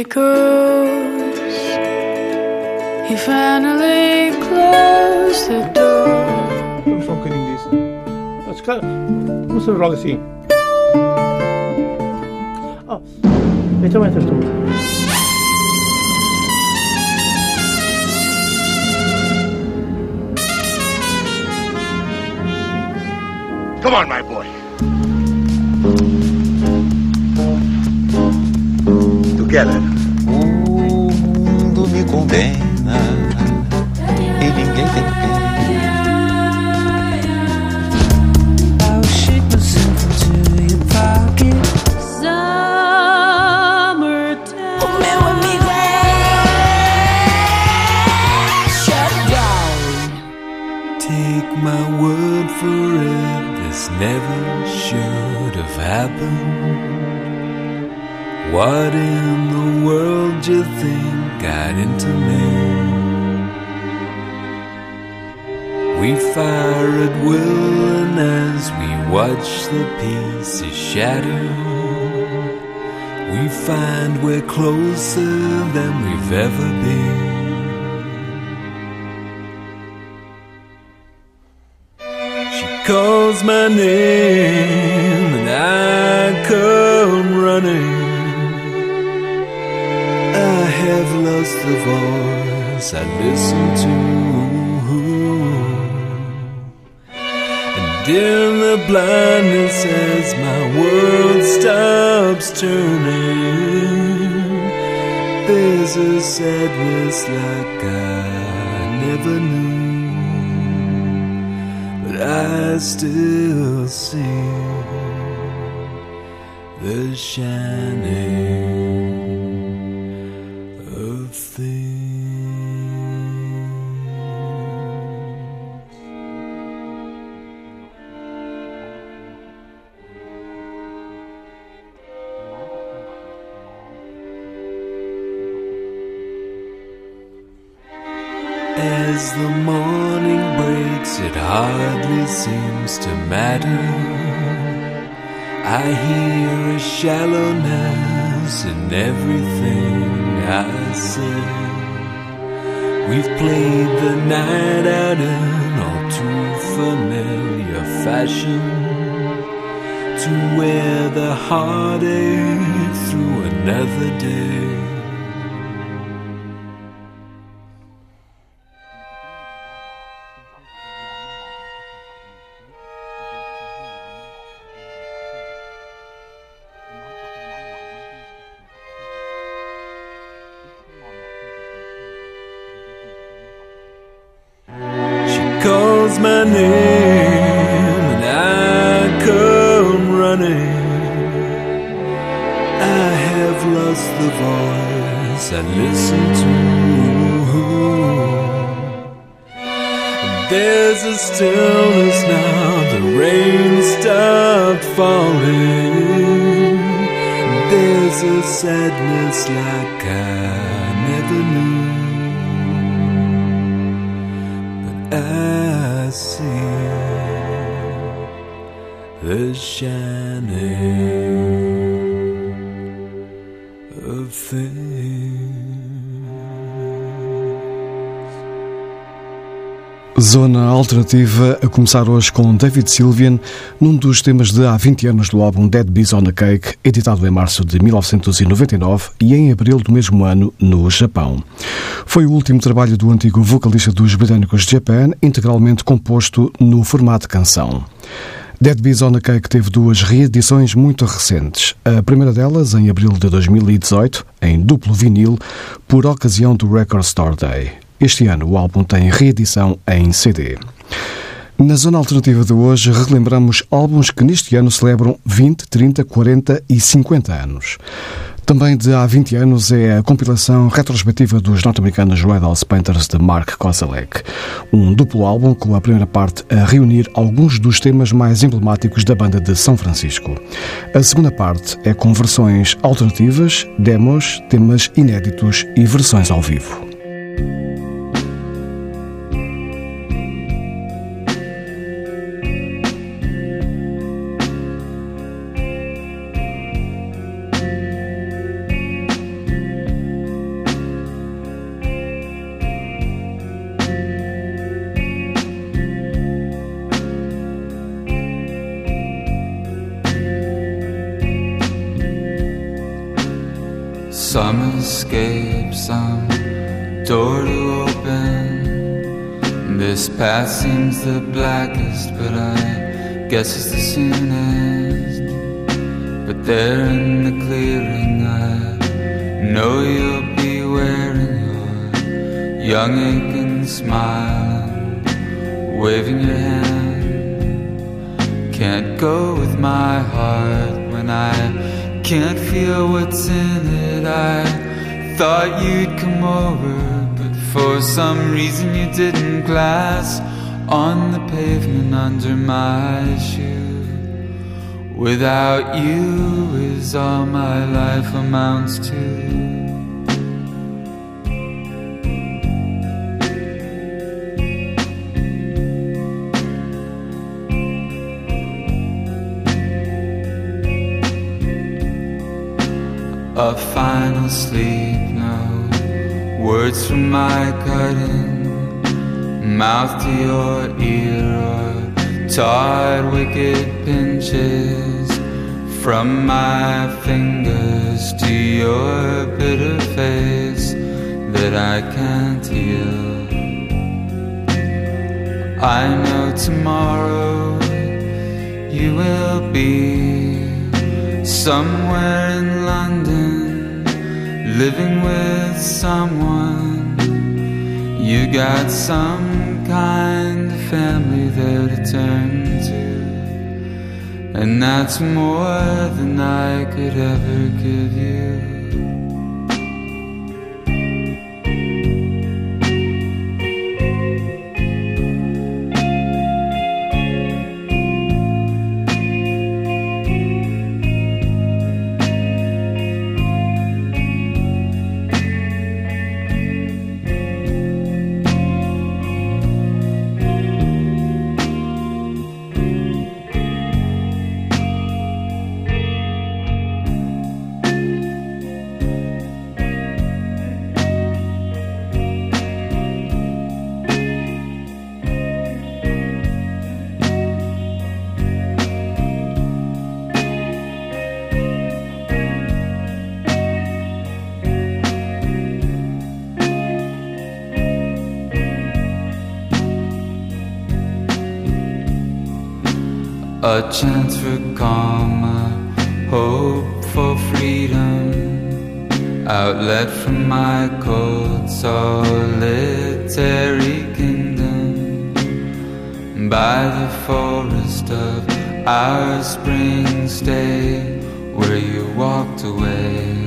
echoes. He finally closed the door. Vamos só um bocadinho disso. Ah, se calhar, Vamos fazer logo assim. Oh, então entras tu. Come on, my boy. Together. O mundo me condena e ninguém tem pena. I'll shake myself into your pocket. Summertime. Meu amigo é shut down. Take my word for it, this never should have happened. What in the world do you think got into me? We fire at will, and as we watch the pieces shatter, we find we're closer than we've ever been. She calls my name and I come lost the voice I listen to. And in the blindness as my world stops turning, there's a sadness like I never knew but I still see the shining seems to matter. I hear a shallowness in everything I say. We've played the night out in all too familiar fashion to wear the heartache through another day. Alternativa a começar hoje com David Sylvian, num dos temas de há 20 anos do álbum Dead Bees on a Cake, editado em março de 1999 e em abril do mesmo ano no Japão. Foi o último trabalho do antigo vocalista dos britânicos Japan, integralmente composto no formato de canção. Dead Bees on a Cake teve duas reedições muito recentes. A primeira delas, em abril de 2018, em duplo vinil, por ocasião do Record Store Day. Este ano o álbum tem reedição em CD. Na zona alternativa de hoje, relembramos álbuns que neste ano celebram 20, 30, 40 e 50 anos. Também de há 20 anos é a compilação retrospectiva dos norte-americanos Red House Painters de Mark Kozelek. Um duplo álbum com a primeira parte a reunir alguns dos temas mais emblemáticos da banda de São Francisco. A segunda parte é com versões alternativas, demos, temas inéditos e versões ao vivo. The blackest, but I guess it's the soonest. But there in the clearing, I know you'll be wearing your young aching smile, waving your hand. Can't go with my heart when I can't feel what's in it. I thought you'd come over, but for some reason you didn't. Glass on the pavement under my shoe. Without you is all my life amounts to. a final sleep. No words from my cutting mouth to your ear, or tired wicked pinches from my fingers to your bitter face that I can't heal. I know tomorrow you will be somewhere in London living with someone. You got some kind of family there to turn to. And that's more than I could ever give you. Chance for calm, a hope for freedom, outlet from my cold solitary kingdom. By the forest of our spring stay, where you walked away.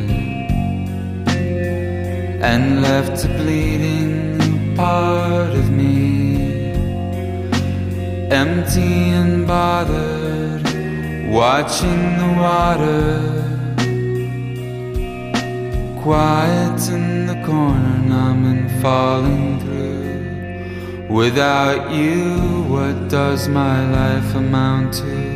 And left a bleeding part of me. Empty and bothered, watching the water. Quiet in the corner, numb and falling through. Without you, what does my life amount to?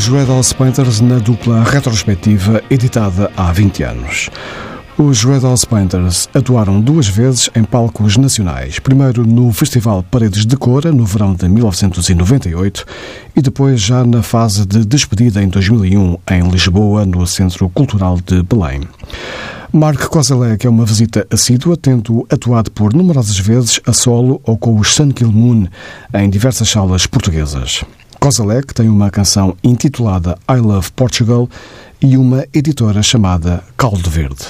Os Red House Painters na dupla retrospectiva editada há 20 anos. Os Red House Painters atuaram duas vezes em palcos nacionais. Primeiro no Festival Paredes de Cora, no verão de 1998, e depois já na fase de despedida em 2001, em Lisboa, no Centro Cultural de Belém. Mark Kozelek é uma visita assídua, tendo atuado por numerosas vezes a solo ou com os Sun Kill Moon em diversas salas portuguesas. Kozelek tem uma canção intitulada I Love Portugal e uma editora chamada Caldo Verde.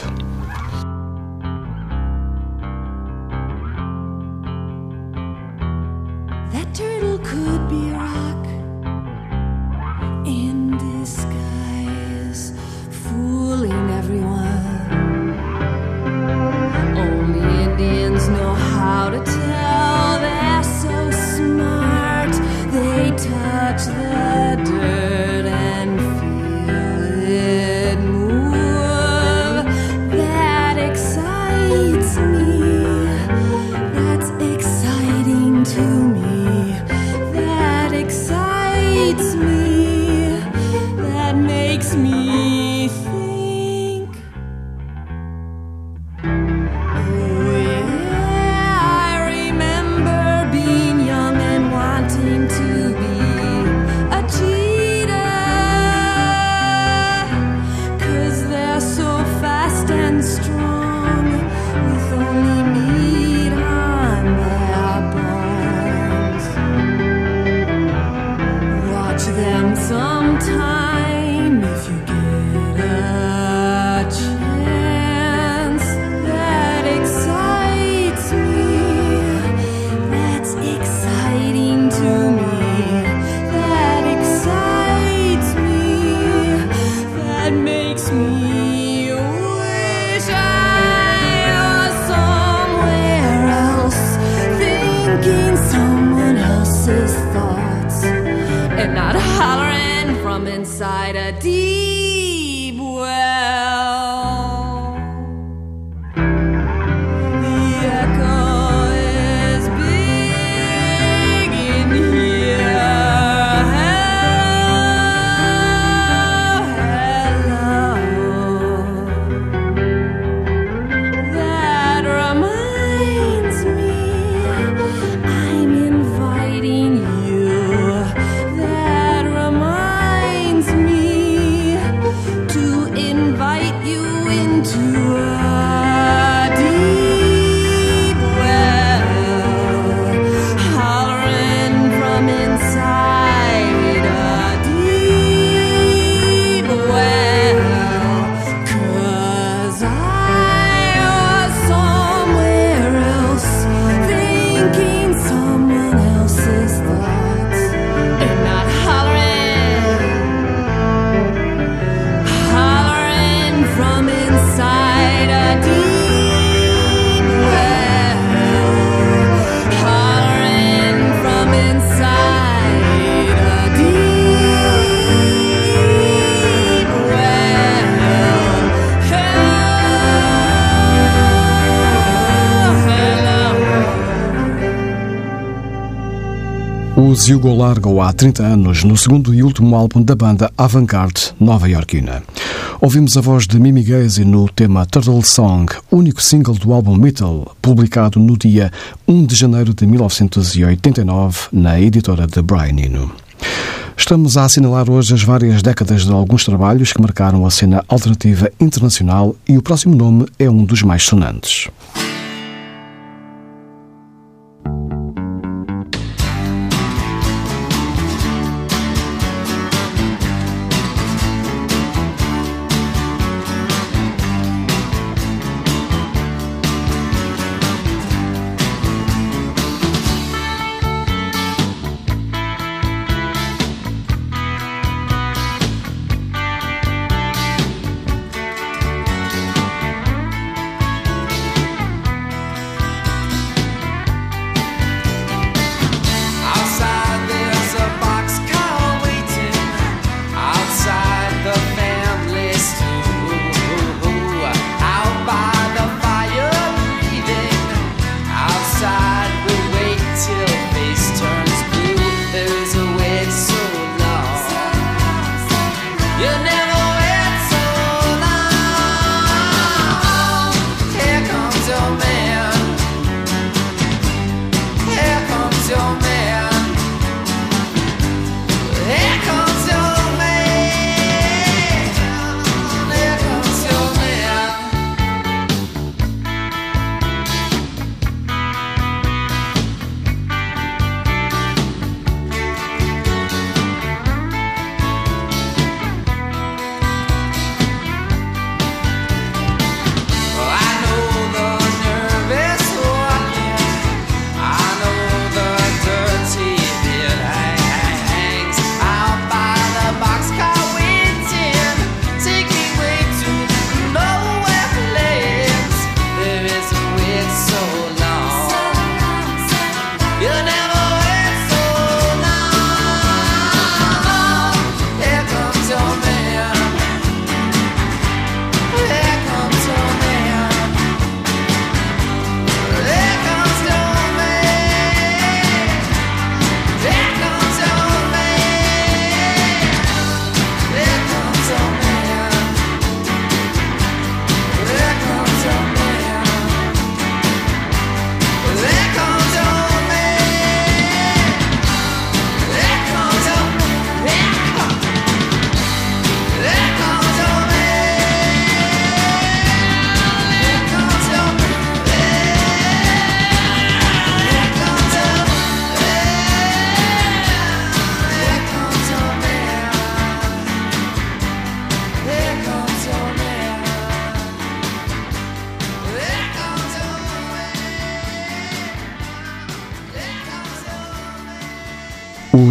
Hugo largam há 30 anos no segundo e último álbum da banda Avantgarde nova-iorquina. Ouvimos a voz de Mimi Gaze no tema Turtle Song, único single do álbum Metal, publicado no dia 1 de janeiro de 1989 na editora de Brian Eno. Estamos a assinalar hoje as várias décadas de alguns trabalhos que marcaram a cena alternativa internacional e o próximo nome é um dos mais sonantes.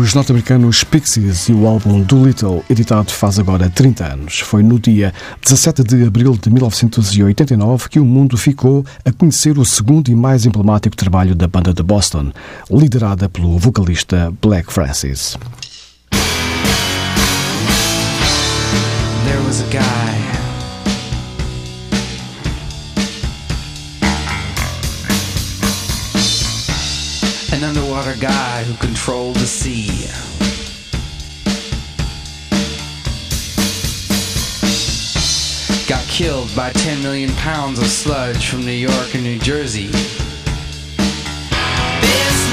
Os norte-americanos Pixies e o álbum Doolittle, editado faz agora 30 anos. Foi no dia 17 de abril de 1989 que o mundo ficou a conhecer o segundo e mais emblemático trabalho da banda de Boston, liderada pelo vocalista Black Francis. There was a guy. Underwater guy who controlled the sea. Got killed by 10 million pounds of sludge from New York and New Jersey. This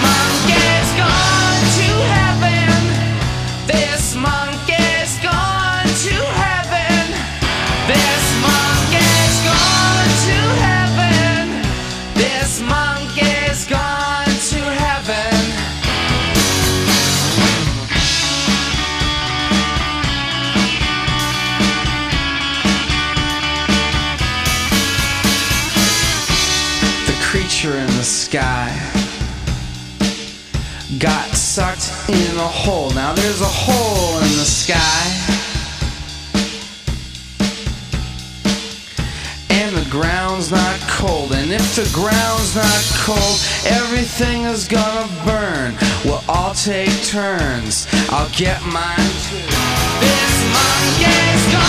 monkey's a hole. Now there's a hole in the sky. And the ground's not cold. And if the ground's not cold, everything is gonna burn. We'll all take turns. I'll get mine too. This monkey's gone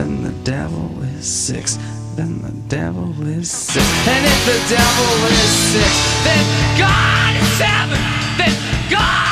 then the devil is six, then the devil is six. And if the devil is six, then God is seven, then God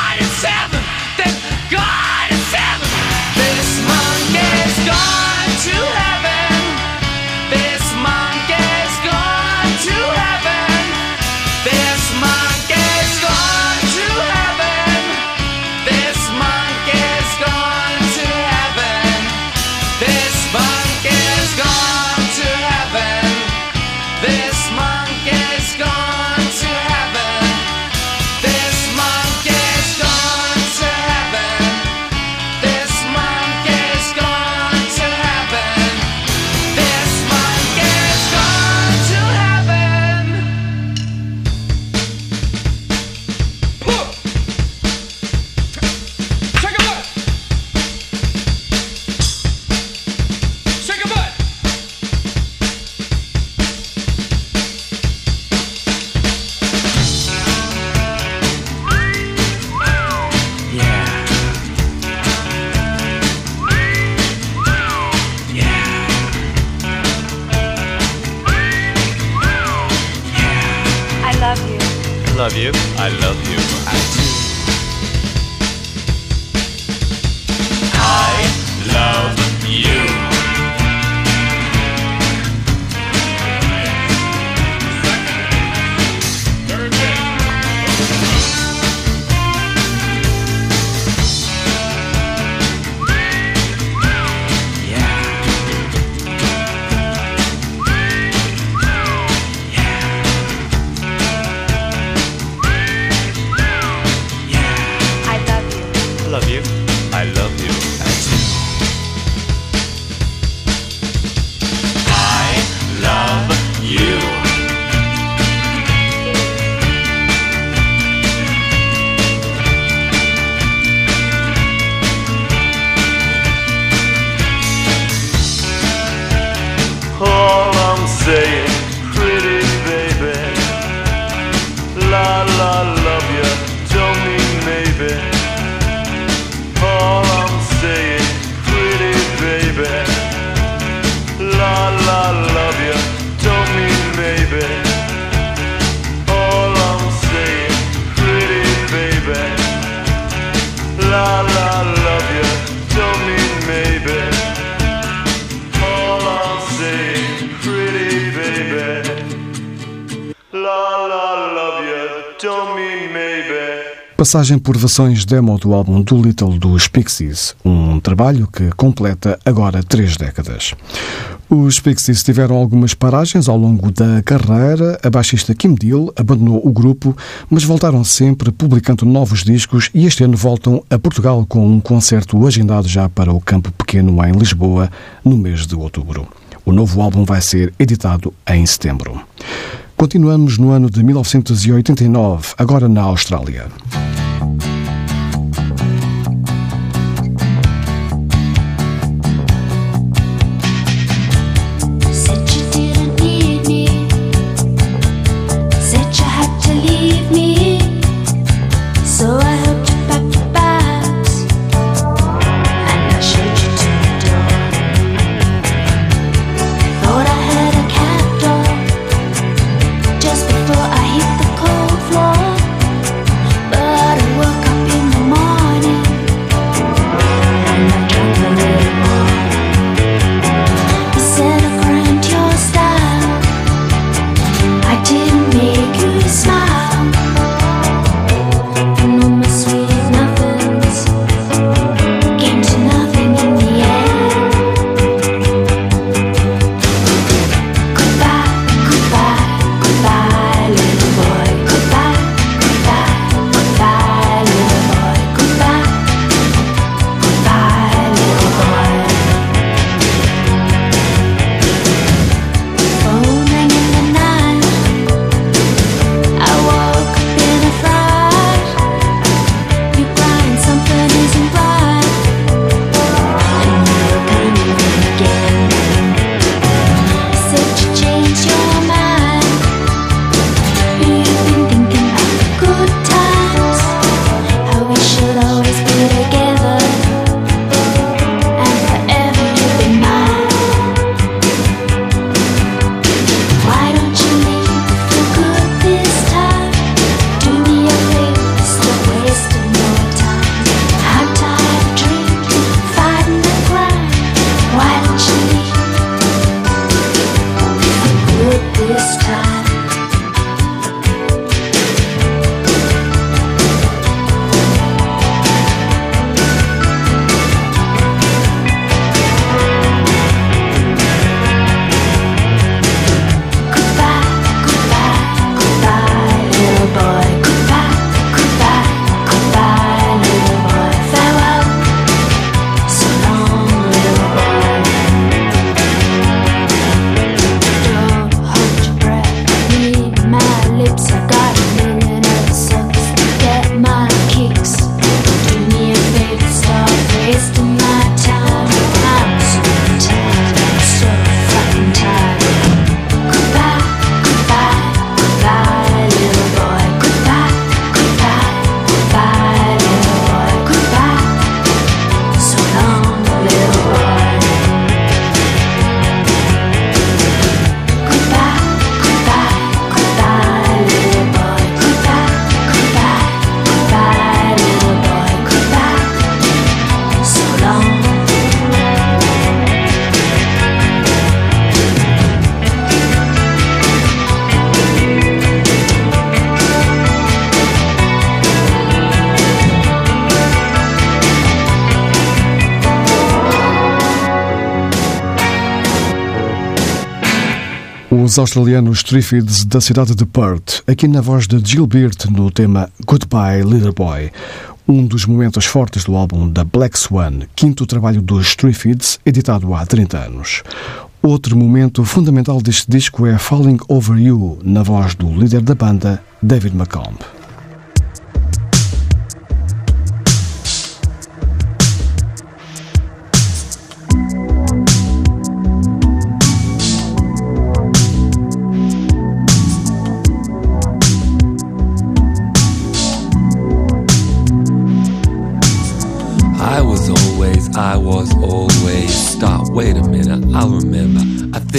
Passagem por versões demo do álbum do Little dos Pixies, um trabalho que completa agora três décadas. Os Pixies tiveram algumas paragens ao longo da carreira. A baixista Kim Deal abandonou o grupo, mas voltaram sempre publicando novos discos e este ano voltam a Portugal com um concerto agendado já para o Campo Pequeno em Lisboa no mês de outubro. O novo álbum vai ser editado em setembro. Continuamos no ano de 1989, agora na Austrália. Os australianos Triffids da cidade de Perth, aqui na voz de Gilbert no tema Goodbye Little Boy, um dos momentos fortes do álbum da Black Swan, quinto trabalho dos Triffids, editado há 30 anos. Outro momento fundamental deste disco é Falling Over You, na voz do líder da banda, David McComb.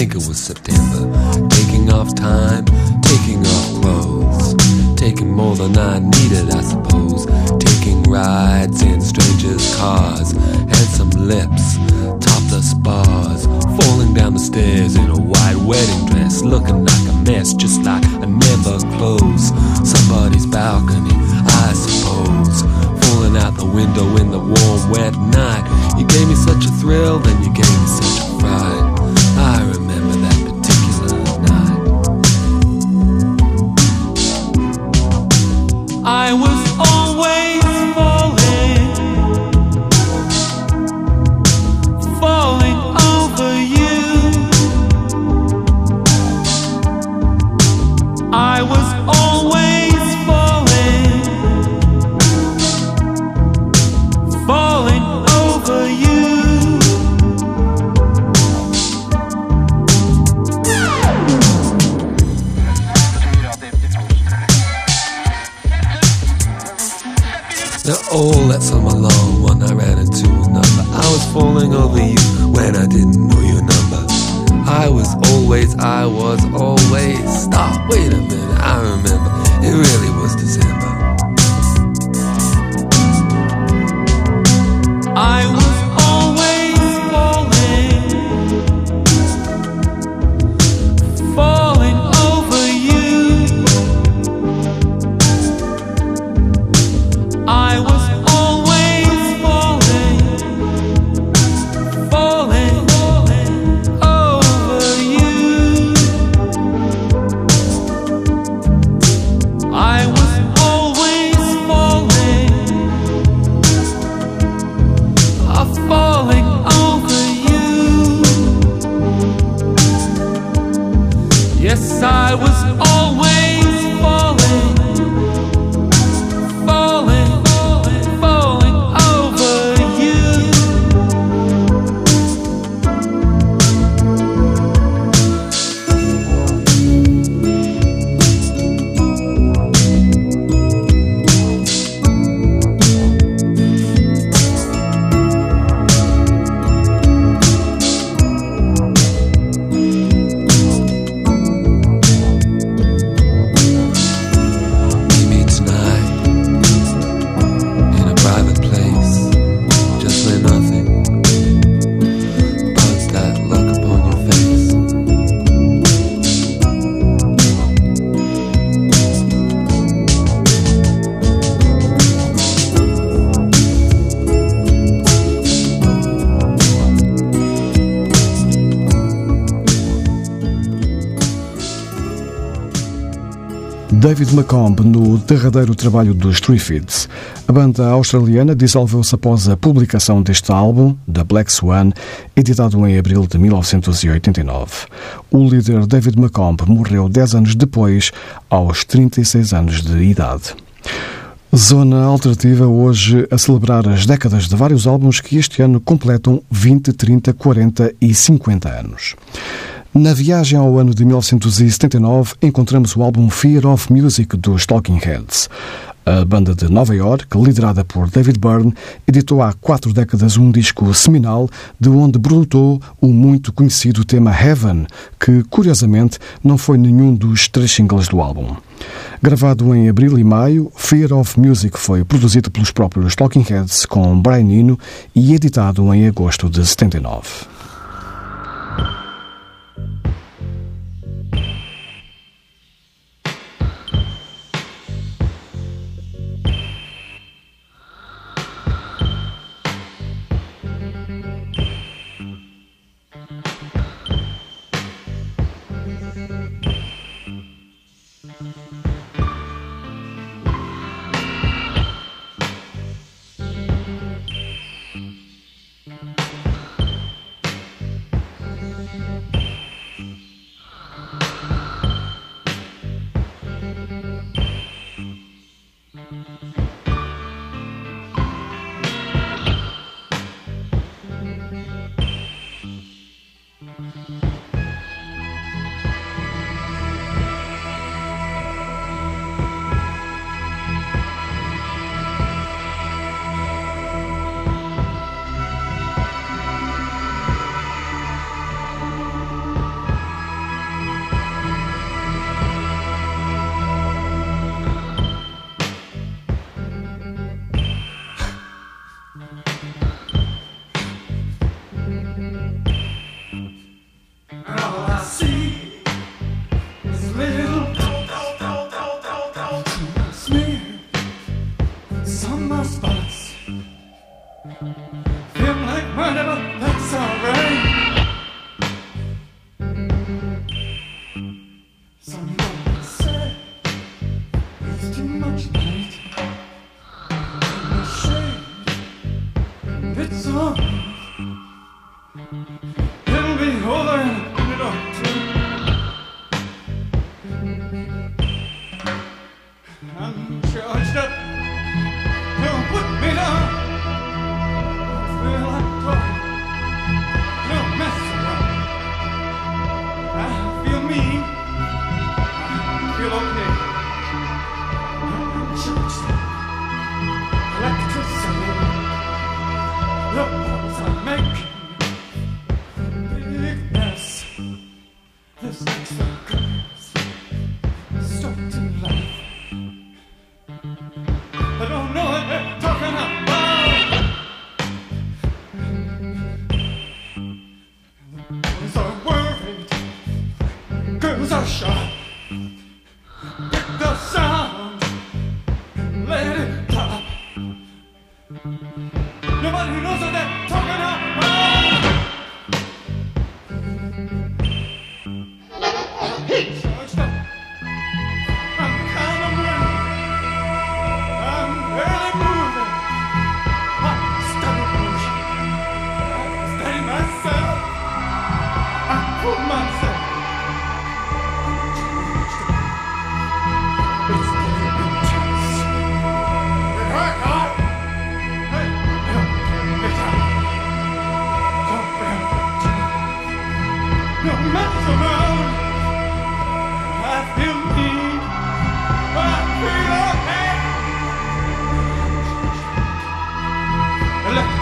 Think it was September. Taking off time, taking off clothes. Taking more than I needed, I suppose. Taking rides in strangers' cars. Handsome lips, topless bars. Falling down the stairs in a white wedding dress. Looking like a mess, just like I never close. Somebody's balcony. I I suppose. Falling out the window in the warm, wet night. You gave me such a thrill, then you gave David McComb no derradeiro trabalho dos Triffids. A banda australiana dissolveu-se após a publicação deste álbum, The Black Swan, editado em abril de 1989. O líder David McComb morreu 10 anos depois, aos 36 anos de idade. Zona Alternativa hoje a celebrar as décadas de vários álbuns que este ano completam 20, 30, 40 e 50 anos. Na viagem ao ano de 1979, encontramos o álbum Fear of Music dos Talking Heads. A banda de Nova York, liderada por David Byrne, editou há quatro décadas um disco seminal de onde brotou o muito conhecido tema Heaven, que, curiosamente, não foi nenhum dos três singles do álbum. Gravado em abril e maio, Fear of Music foi produzido pelos próprios Talking Heads com Brian Eno e editado em agosto de 79.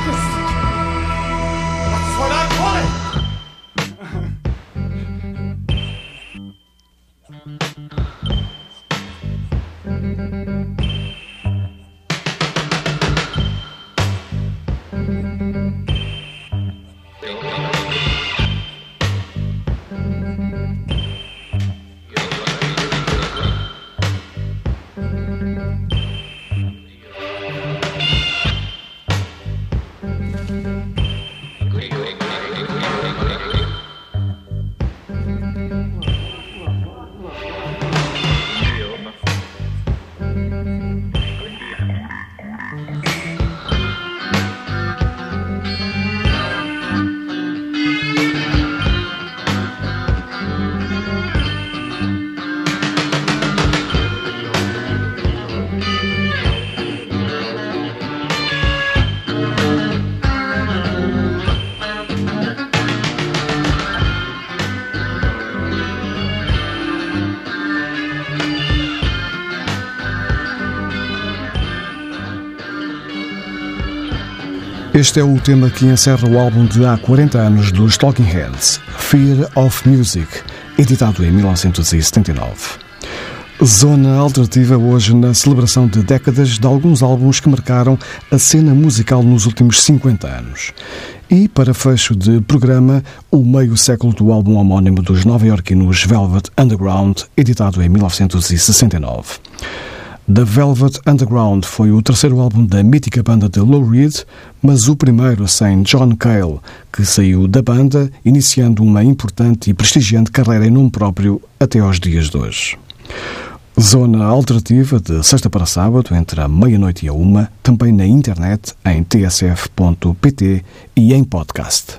Yes. Este é o tema que encerra o álbum de há 40 anos dos Talking Heads, Fear of Music, editado em 1979. Zona alternativa hoje na celebração de décadas de alguns álbuns que marcaram a cena musical nos últimos 50 anos. E, para fecho de programa, o meio século do álbum homónimo dos nova-iorquinos Velvet Underground, editado em 1969. The Velvet Underground foi o terceiro álbum da mítica banda de Lou Reed, mas o primeiro sem John Cale, que saiu da banda, iniciando uma importante e prestigiante carreira em nome próprio até aos dias de hoje. Zona alternativa de sexta para sábado, entre a meia-noite e a uma, também na internet em tsf.pt e em podcast.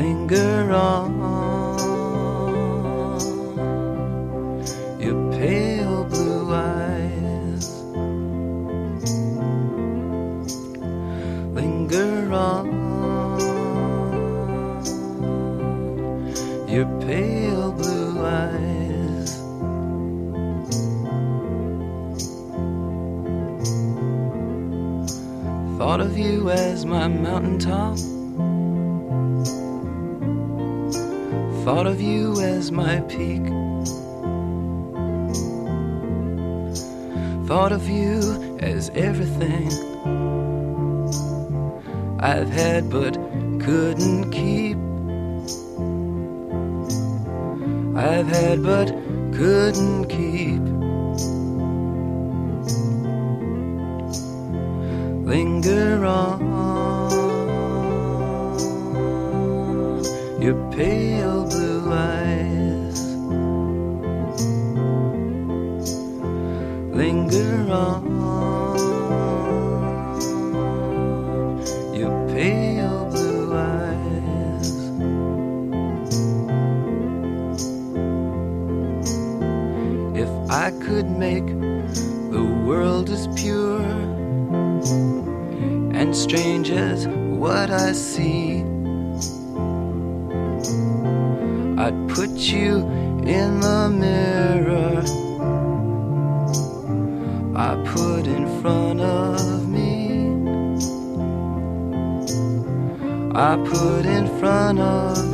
linger on. Your pale blue eyes linger on. Your pale blue eyes. Thought of you as my mountaintop Thought of you as my peak. Thought of you as everything I've had but couldn't keep. I've had but couldn't keep. Linger on your pale Your pale blue eyes. If I could make the world as pure and strange as what I see, I'd put you in I put in front of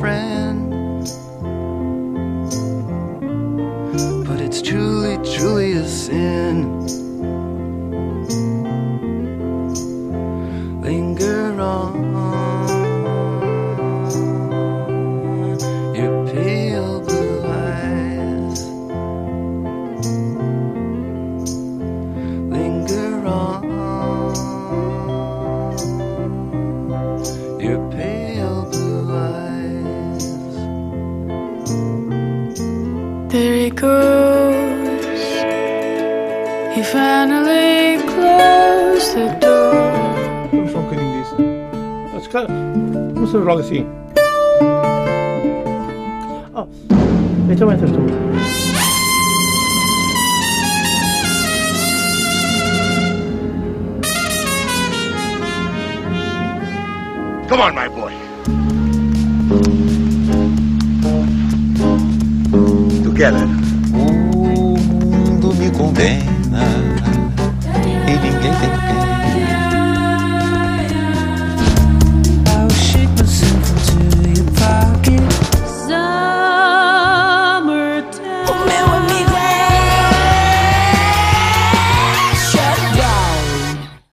friend. But it's truly, truly a sin. Cara, fazer logo assim. Oh, então entras tu. Come on, my boy. together. O mundo me condena